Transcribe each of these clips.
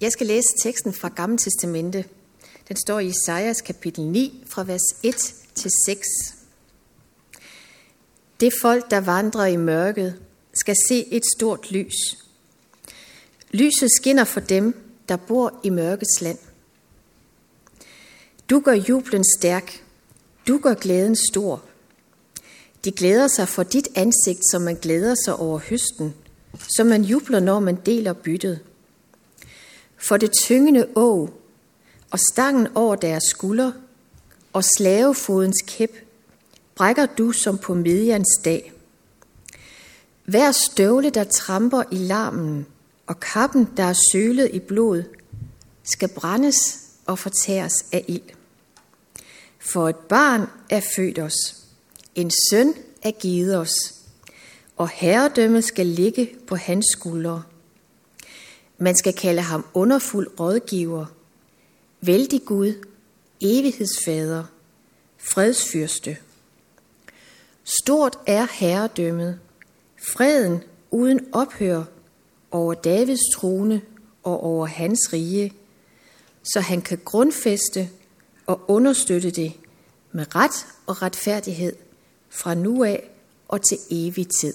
Jeg skal læse teksten fra Gamle Testamente. Den står i Isaias kapitel 9 fra vers 1 til 6. Det folk, der vandrer i mørket, skal se et stort lys. Lyset skinner for dem, der bor i mørkets land. Du gør jublen stærk. Du gør glæden stor. De glæder sig for dit ansigt, som man glæder sig over høsten, som man jubler, når man deler byttet. For det tyngende å og stangen over deres skulder og slavefodens kæp brækker du som på Midjans dag. Hver støvle, der tramper i larmen, og kappen, der er sølet i blod, skal brændes og fortæres af ild. For et barn er født os, en søn er givet os, og herredømmet skal ligge på hans skuldre. Man skal kalde ham underfuld rådgiver, vældig Gud, evighedsfader, fredsfyrste. Stort er herredømmet, freden uden ophør over Davids trone og over hans rige, så han kan grundfæste og understøtte det med ret og retfærdighed fra nu af og til evig tid.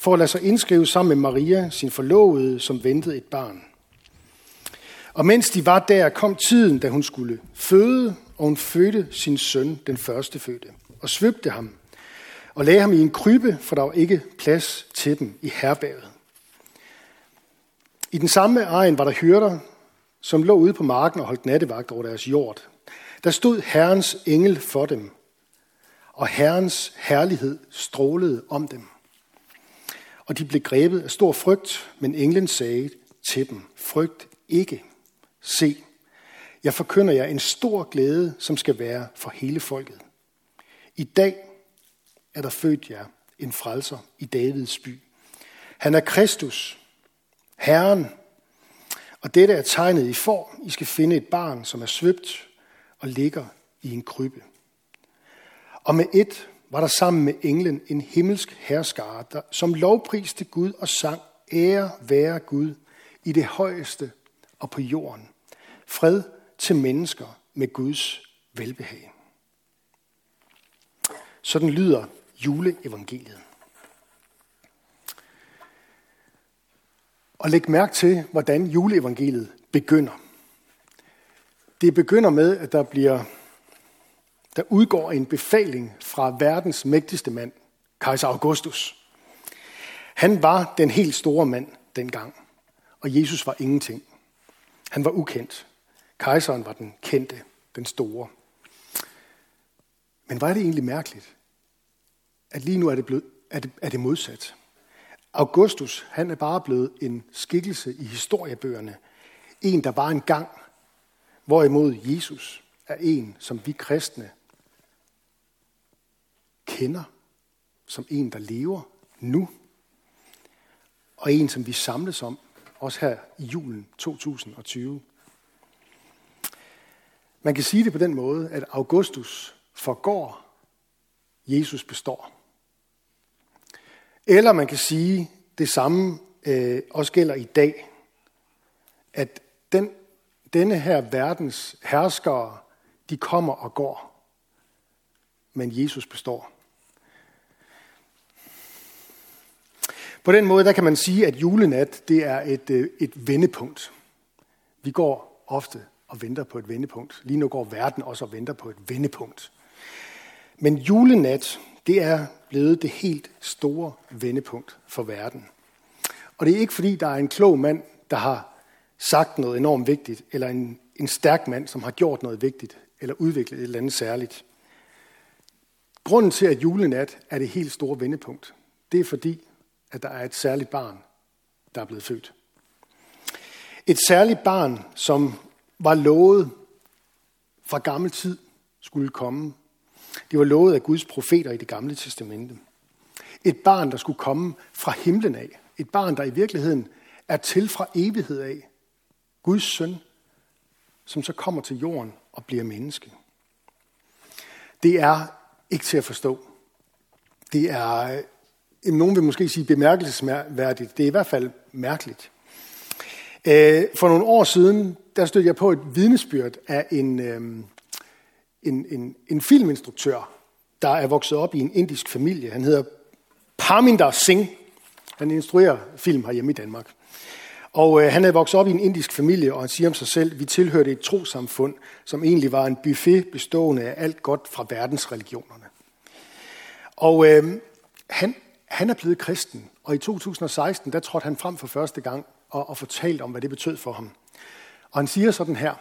for at lade sig indskrive sammen med Maria, sin forlovede, som ventede et barn. Og mens de var der, kom tiden, da hun skulle føde, og hun fødte sin søn, den første fødte, og svøbte ham, og lagde ham i en krybe, for der var ikke plads til dem i herberget. I den samme egen var der hyrder, som lå ude på marken og holdt nattevagt over deres jord. Der stod Herrens engel for dem, og Herrens herlighed strålede om dem. Og de blev grebet af stor frygt, men englen sagde til dem, frygt ikke. Se, jeg forkynder jer en stor glæde, som skal være for hele folket. I dag er der født jer en frelser i Davids by. Han er Kristus, Herren. Og dette er tegnet, I form. I skal finde et barn, som er svøbt og ligger i en krybbe. Og med et var der sammen med englen en himmelsk herskare, der, som lovpriste Gud og sang, ære være Gud i det højeste og på jorden. Fred til mennesker med Guds velbehag. Sådan lyder juleevangeliet. Og læg mærke til, hvordan juleevangeliet begynder. Det begynder med, at der bliver der udgår en befaling fra verdens mægtigste mand, kejser Augustus. Han var den helt store mand dengang, og Jesus var ingenting. Han var ukendt. Kejseren var den kendte, den store. Men var det egentlig mærkeligt, at lige nu er det, blevet, er det, er det modsat. Augustus, han er bare blevet en skikkelse i historiebøgerne. En, der var en gang. Hvorimod Jesus er en, som vi kristne kender som en, der lever nu. Og en, som vi samles om, også her i julen 2020. Man kan sige det på den måde, at Augustus forgår, Jesus består. Eller man kan sige, det samme øh, også gælder i dag, at den, denne her verdens herskere, de kommer og går, men Jesus består. På den måde der kan man sige, at julenat det er et, øh, et vendepunkt. Vi går ofte og venter på et vendepunkt. Lige nu går verden også og venter på et vendepunkt. Men julenat, det er blevet det helt store vendepunkt for verden. Og det er ikke fordi, der er en klog mand, der har sagt noget enormt vigtigt, eller en, en stærk mand, som har gjort noget vigtigt, eller udviklet et eller andet særligt. Grunden til, at julenat er det helt store vendepunkt, det er fordi, at der er et særligt barn, der er blevet født. Et særligt barn, som var lovet fra gammel tid skulle komme. Det var lovet af Guds profeter i det gamle testamente. Et barn, der skulle komme fra himlen af. Et barn, der i virkeligheden er til fra evighed af. Guds søn, som så kommer til jorden og bliver menneske. Det er ikke til at forstå. Det er, nogen vil måske sige bemærkelsesværdigt. Det er i hvert fald mærkeligt. Øh, for nogle år siden, der stødte jeg på et vidnesbyrd af en, øhm, en, en, en filminstruktør, der er vokset op i en indisk familie. Han hedder Parminder Singh. Han instruerer film herhjemme i Danmark. Og øh, han er vokset op i en indisk familie, og han siger om sig selv, vi tilhørte et trosamfund, som egentlig var en buffet bestående af alt godt fra verdensreligionerne. Og øh, han, han er blevet kristen, og i 2016, der trådte han frem for første gang og, og fortalte om, hvad det betød for ham. Og han siger sådan her,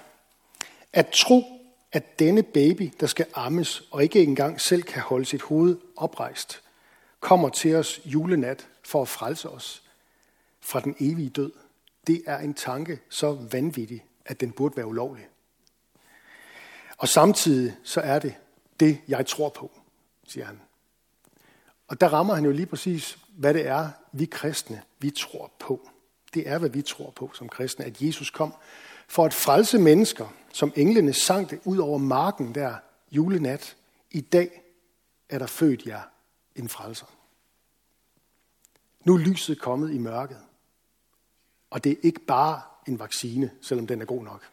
at tro, at denne baby, der skal ammes og ikke engang selv kan holde sit hoved oprejst, kommer til os julenat for at frelse os fra den evige død det er en tanke så vanvittig, at den burde være ulovlig. Og samtidig så er det det, jeg tror på, siger han. Og der rammer han jo lige præcis, hvad det er, vi kristne, vi tror på. Det er, hvad vi tror på som kristne, at Jesus kom for at frelse mennesker, som englene sang det ud over marken der julenat. I dag er der født jer en frelser. Nu er lyset kommet i mørket. Og det er ikke bare en vaccine, selvom den er god nok.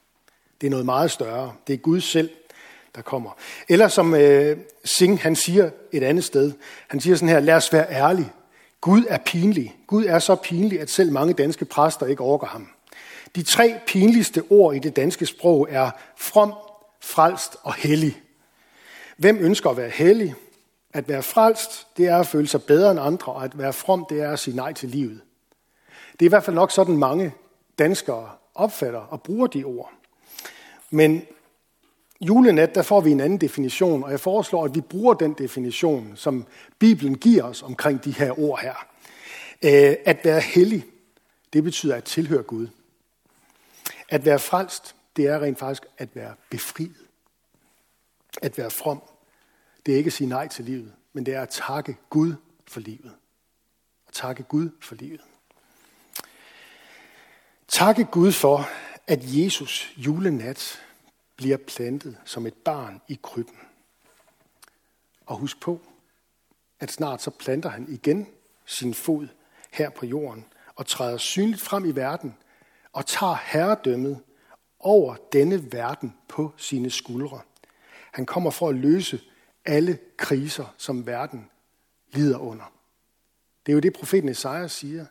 Det er noget meget større. Det er Gud selv, der kommer. Eller som øh, Singh, han siger et andet sted. Han siger sådan her, lad os være ærlige. Gud er pinlig. Gud er så pinlig, at selv mange danske præster ikke overgår ham. De tre pinligste ord i det danske sprog er from, frelst og hellig. Hvem ønsker at være hellig? At være frelst, det er at føle sig bedre end andre, og at være from, det er at sige nej til livet. Det er i hvert fald nok sådan mange danskere opfatter og bruger de ord. Men julenat, der får vi en anden definition, og jeg foreslår, at vi bruger den definition, som Bibelen giver os omkring de her ord her. Øh, at være hellig, det betyder at tilhøre Gud. At være frelst, det er rent faktisk at være befriet. At være from, det er ikke at sige nej til livet, men det er at takke Gud for livet. At takke Gud for livet. Takke Gud for, at Jesus julenat bliver plantet som et barn i krybben. Og husk på, at snart så planter han igen sin fod her på jorden og træder synligt frem i verden og tager herredømmet over denne verden på sine skuldre. Han kommer for at løse alle kriser, som verden lider under. Det er jo det, profeten Esajas siger.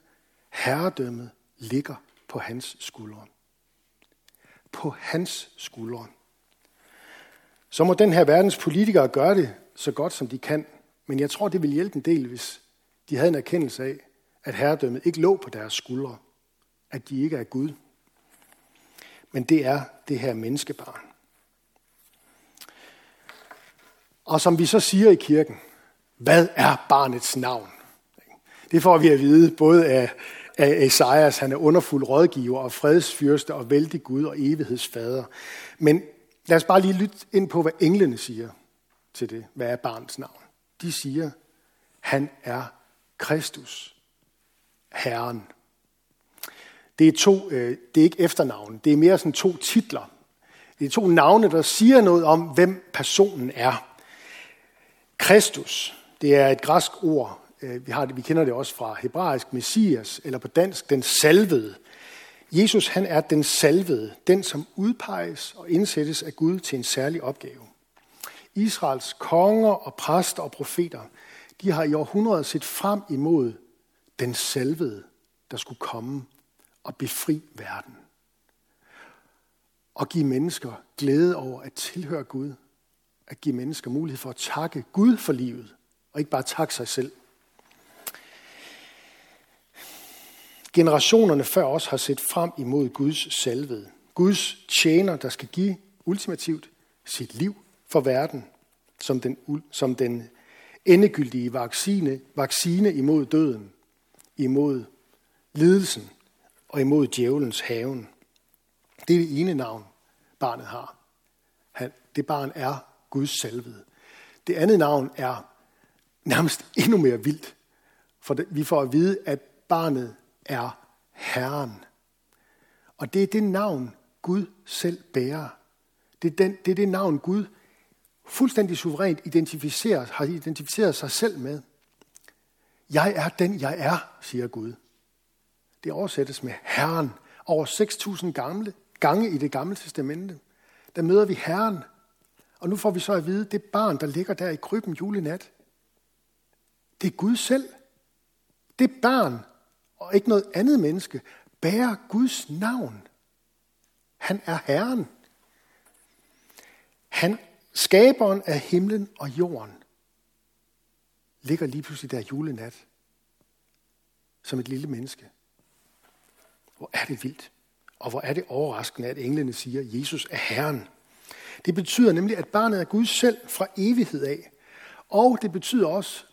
Herredømmet ligger på hans skuldre. På hans skuldre. Så må den her verdens politikere gøre det så godt, som de kan. Men jeg tror, det vil hjælpe en del, hvis de havde en erkendelse af, at herredømmet ikke lå på deres skuldre. At de ikke er Gud. Men det er det her menneskebarn. Og som vi så siger i kirken, hvad er barnets navn? Det får vi at vide både af af Esajas. Han er underfuld rådgiver og fredsfyrste og vældig Gud og evighedsfader. Men lad os bare lige lytte ind på, hvad englene siger til det. Hvad er barnets navn? De siger, han er Kristus, Herren. Det er, to, øh, det er ikke efternavn, det er mere sådan to titler. Det er to navne, der siger noget om, hvem personen er. Kristus, det er et græsk ord, Øh, vi, har det, vi kender det også fra hebraisk messias, eller på dansk den salvede. Jesus han er den salvede, den som udpeges og indsættes af Gud til en særlig opgave. Israels konger og præster og profeter, de har i århundreder set frem imod den salvede, der skulle komme og befri verden. Og give mennesker glæde over at tilhøre Gud. At give mennesker mulighed for at takke Gud for livet, og ikke bare takke sig selv. Generationerne før os har set frem imod Guds salvede. Guds tjener, der skal give ultimativt sit liv for verden, som den, som den endegyldige vaccine, vaccine imod døden, imod lidelsen og imod djævelens haven. Det er det ene navn, barnet har. Han, det barn er Guds salvede. Det andet navn er nærmest endnu mere vildt. For vi får at vide, at barnet er Herren. Og det er det navn, Gud selv bærer. Det er, den, det, er det navn, Gud fuldstændig suverænt identificerer, har identificeret sig selv med. Jeg er den, jeg er, siger Gud. Det oversættes med Herren. Over 6.000 gamle, gange i det gamle testamente, der møder vi Herren. Og nu får vi så at vide, det barn, der ligger der i krybben julenat, det er Gud selv. Det barn, og ikke noget andet menneske, bærer Guds navn. Han er Herren. Han, skaberen af himlen og jorden, ligger lige pludselig der julenat som et lille menneske. Hvor er det vildt. Og hvor er det overraskende, at englene siger, at Jesus er Herren. Det betyder nemlig, at barnet er Gud selv fra evighed af. Og det betyder også,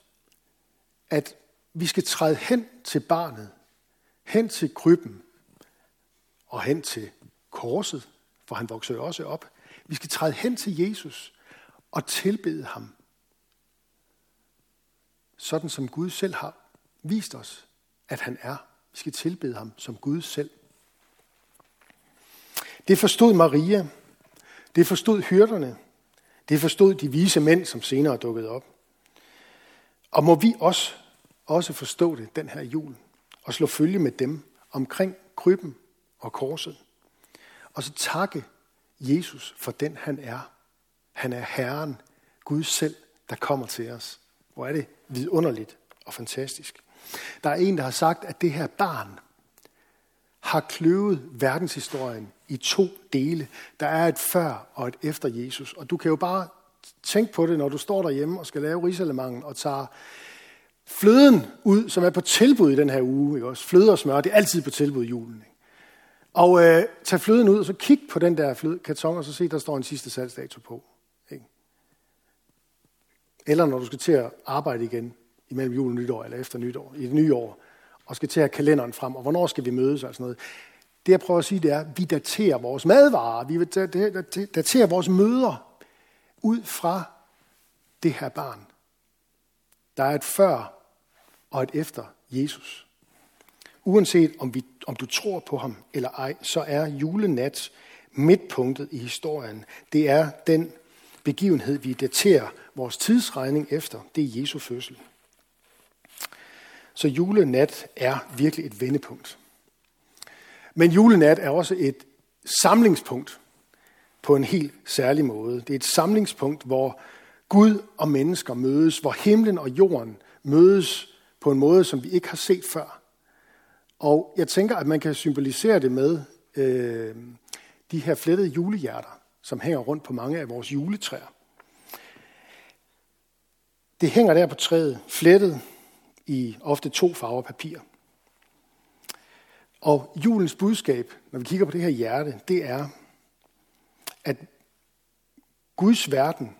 at vi skal træde hen til barnet, hen til krybben og hen til korset, for han vokser jo også op. Vi skal træde hen til Jesus og tilbede ham, sådan som Gud selv har vist os, at han er. Vi skal tilbede ham som Gud selv. Det forstod Maria. Det forstod hyrderne. Det forstod de vise mænd, som senere dukkede op. Og må vi også, også forstå det den her jul, og slå følge med dem omkring krybben og korset. Og så takke Jesus for den han er. Han er Herren, Gud selv, der kommer til os. Hvor er det vidunderligt og fantastisk. Der er en, der har sagt, at det her barn har kløvet verdenshistorien i to dele. Der er et før og et efter Jesus. Og du kan jo bare tænke på det, når du står derhjemme og skal lave risalemangen og tager fløden ud, som er på tilbud i den her uge. Ikke også? Fløde og smør, det er altid på tilbud i julen. Ikke? Og øh, tag fløden ud, og så kig på den der fløde, karton, og så se, der står en sidste salgsdato på. Ikke? Eller når du skal til at arbejde igen imellem jul og nytår, eller efter nytår, i det nye år, og skal til at have kalenderen frem, og hvornår skal vi mødes og sådan noget. Det jeg prøver at sige, det er, at vi daterer vores madvarer, vi daterer vores møder ud fra det her barn. Der er et før og et efter Jesus. Uanset om, vi, om du tror på ham eller ej, så er julenat midtpunktet i historien. Det er den begivenhed, vi daterer vores tidsregning efter. Det er Jesu fødsel. Så julenat er virkelig et vendepunkt. Men julenat er også et samlingspunkt på en helt særlig måde. Det er et samlingspunkt, hvor Gud og mennesker mødes, hvor himlen og jorden mødes på en måde, som vi ikke har set før. Og jeg tænker, at man kan symbolisere det med øh, de her flettede julehjerter, som hænger rundt på mange af vores juletræer. Det hænger der på træet, flettet i ofte to farver papir. Og julens budskab, når vi kigger på det her hjerte, det er, at Guds verden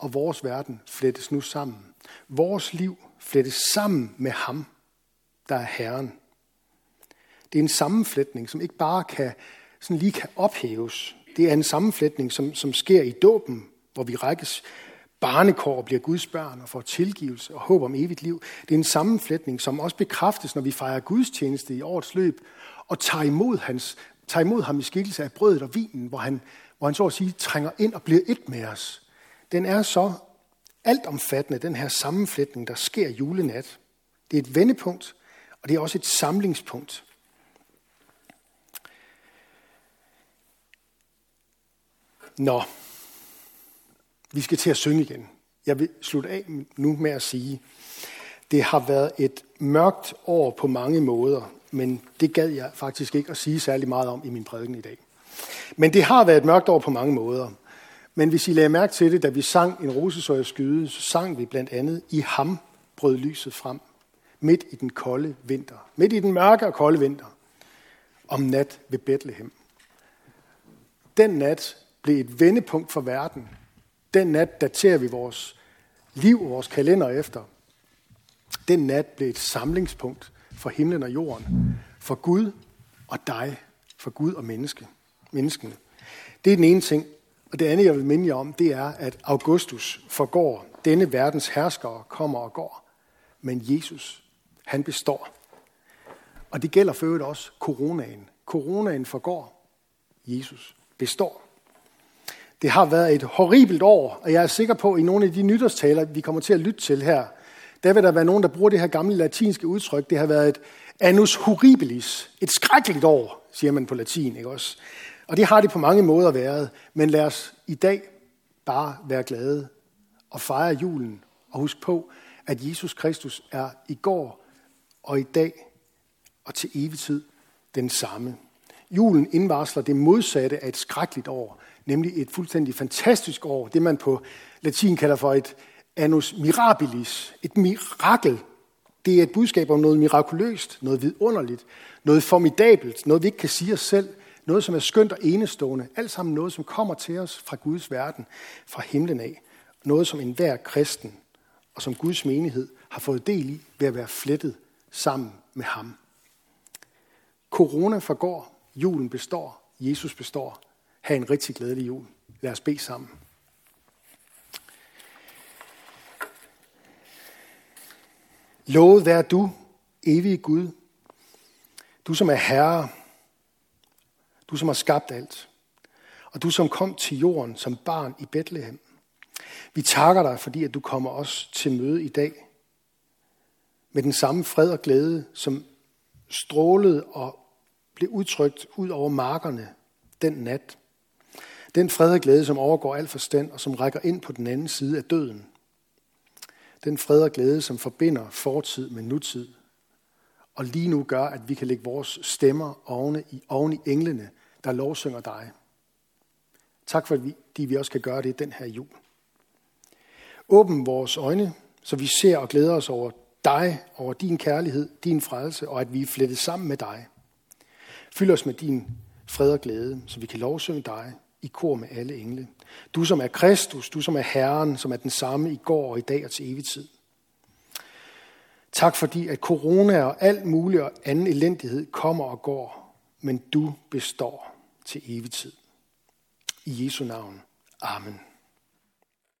og vores verden flettes nu sammen. Vores liv flettes sammen med ham, der er Herren. Det er en sammenflætning, som ikke bare kan, sådan lige kan ophæves. Det er en sammenflætning, som, som sker i dåben, hvor vi rækkes barnekår og bliver Guds børn og får tilgivelse og håb om evigt liv. Det er en sammenflætning, som også bekræftes, når vi fejrer Guds tjeneste i årets løb og tager imod, hans, tager imod ham i skikkelse af brødet og vinen, hvor han, hvor han så at sige trænger ind og bliver et med os. Den er så altomfattende, den her sammenflætning, der sker julenat. Det er et vendepunkt, og det er også et samlingspunkt. Nå, vi skal til at synge igen. Jeg vil slutte af nu med at sige, det har været et mørkt år på mange måder, men det gad jeg faktisk ikke at sige særlig meget om i min prædiken i dag. Men det har været et mørkt år på mange måder. Men hvis I lagde mærke til det, da vi sang en rosesøjer skyde, så sang vi blandt andet, i ham brød lyset frem, midt i den kolde vinter, midt i den mørke og kolde vinter, om nat ved Bethlehem. Den nat blev et vendepunkt for verden. Den nat daterer vi vores liv og vores kalender efter. Den nat blev et samlingspunkt for himlen og jorden, for Gud og dig, for Gud og menneske. menneskene. Det er den ene ting. Og det andet, jeg vil minde jer om, det er, at Augustus forgår. Denne verdens herskere kommer og går. Men Jesus, han består. Og det gælder for øvrigt også coronaen. Coronaen forgår. Jesus består. Det har været et horribelt år, og jeg er sikker på, at i nogle af de nytårstaler, vi kommer til at lytte til her, der vil der være nogen, der bruger det her gamle latinske udtryk. Det har været et annus horribilis, et skrækkeligt år, siger man på latin, ikke også? Og det har det på mange måder været, men lad os i dag bare være glade og fejre julen og husk på, at Jesus Kristus er i går og i dag og til evig tid den samme. Julen indvarsler det modsatte af et skrækkeligt år, nemlig et fuldstændig fantastisk år, det man på latin kalder for et annus mirabilis, et mirakel. Det er et budskab om noget mirakuløst, noget vidunderligt, noget formidabelt, noget vi ikke kan sige os selv, noget som er skønt og enestående, alt sammen noget, som kommer til os fra Guds verden, fra himlen af. Noget, som enhver kristen og som Guds menighed har fået del i ved at være flettet sammen med ham. Corona forgår, julen består, Jesus består. Ha' en rigtig glædelig jul. Lad os bede sammen. Lovet vær du, evige Gud, du som er herre, du som har skabt alt, og du som kom til jorden som barn i Bethlehem. Vi takker dig, fordi at du kommer os til møde i dag med den samme fred og glæde, som strålede og blev udtrykt ud over markerne den nat. Den fred og glæde, som overgår al forstand og som rækker ind på den anden side af døden. Den fred og glæde, som forbinder fortid med nutid. Og lige nu gør, at vi kan lægge vores stemmer oven i, oven i englene, der lovsynger dig. Tak fordi vi, vi også kan gøre det den her jul. Åbn vores øjne, så vi ser og glæder os over dig, over din kærlighed, din frelse, og at vi er flettet sammen med dig. Fyld os med din fred og glæde, så vi kan lovsynge dig i kor med alle engle. Du som er Kristus, du som er Herren, som er den samme i går og i dag og til evig tid. Tak fordi, at corona og alt muligt og anden elendighed kommer og går, men du består til evig tid. I Jesu navn. Amen.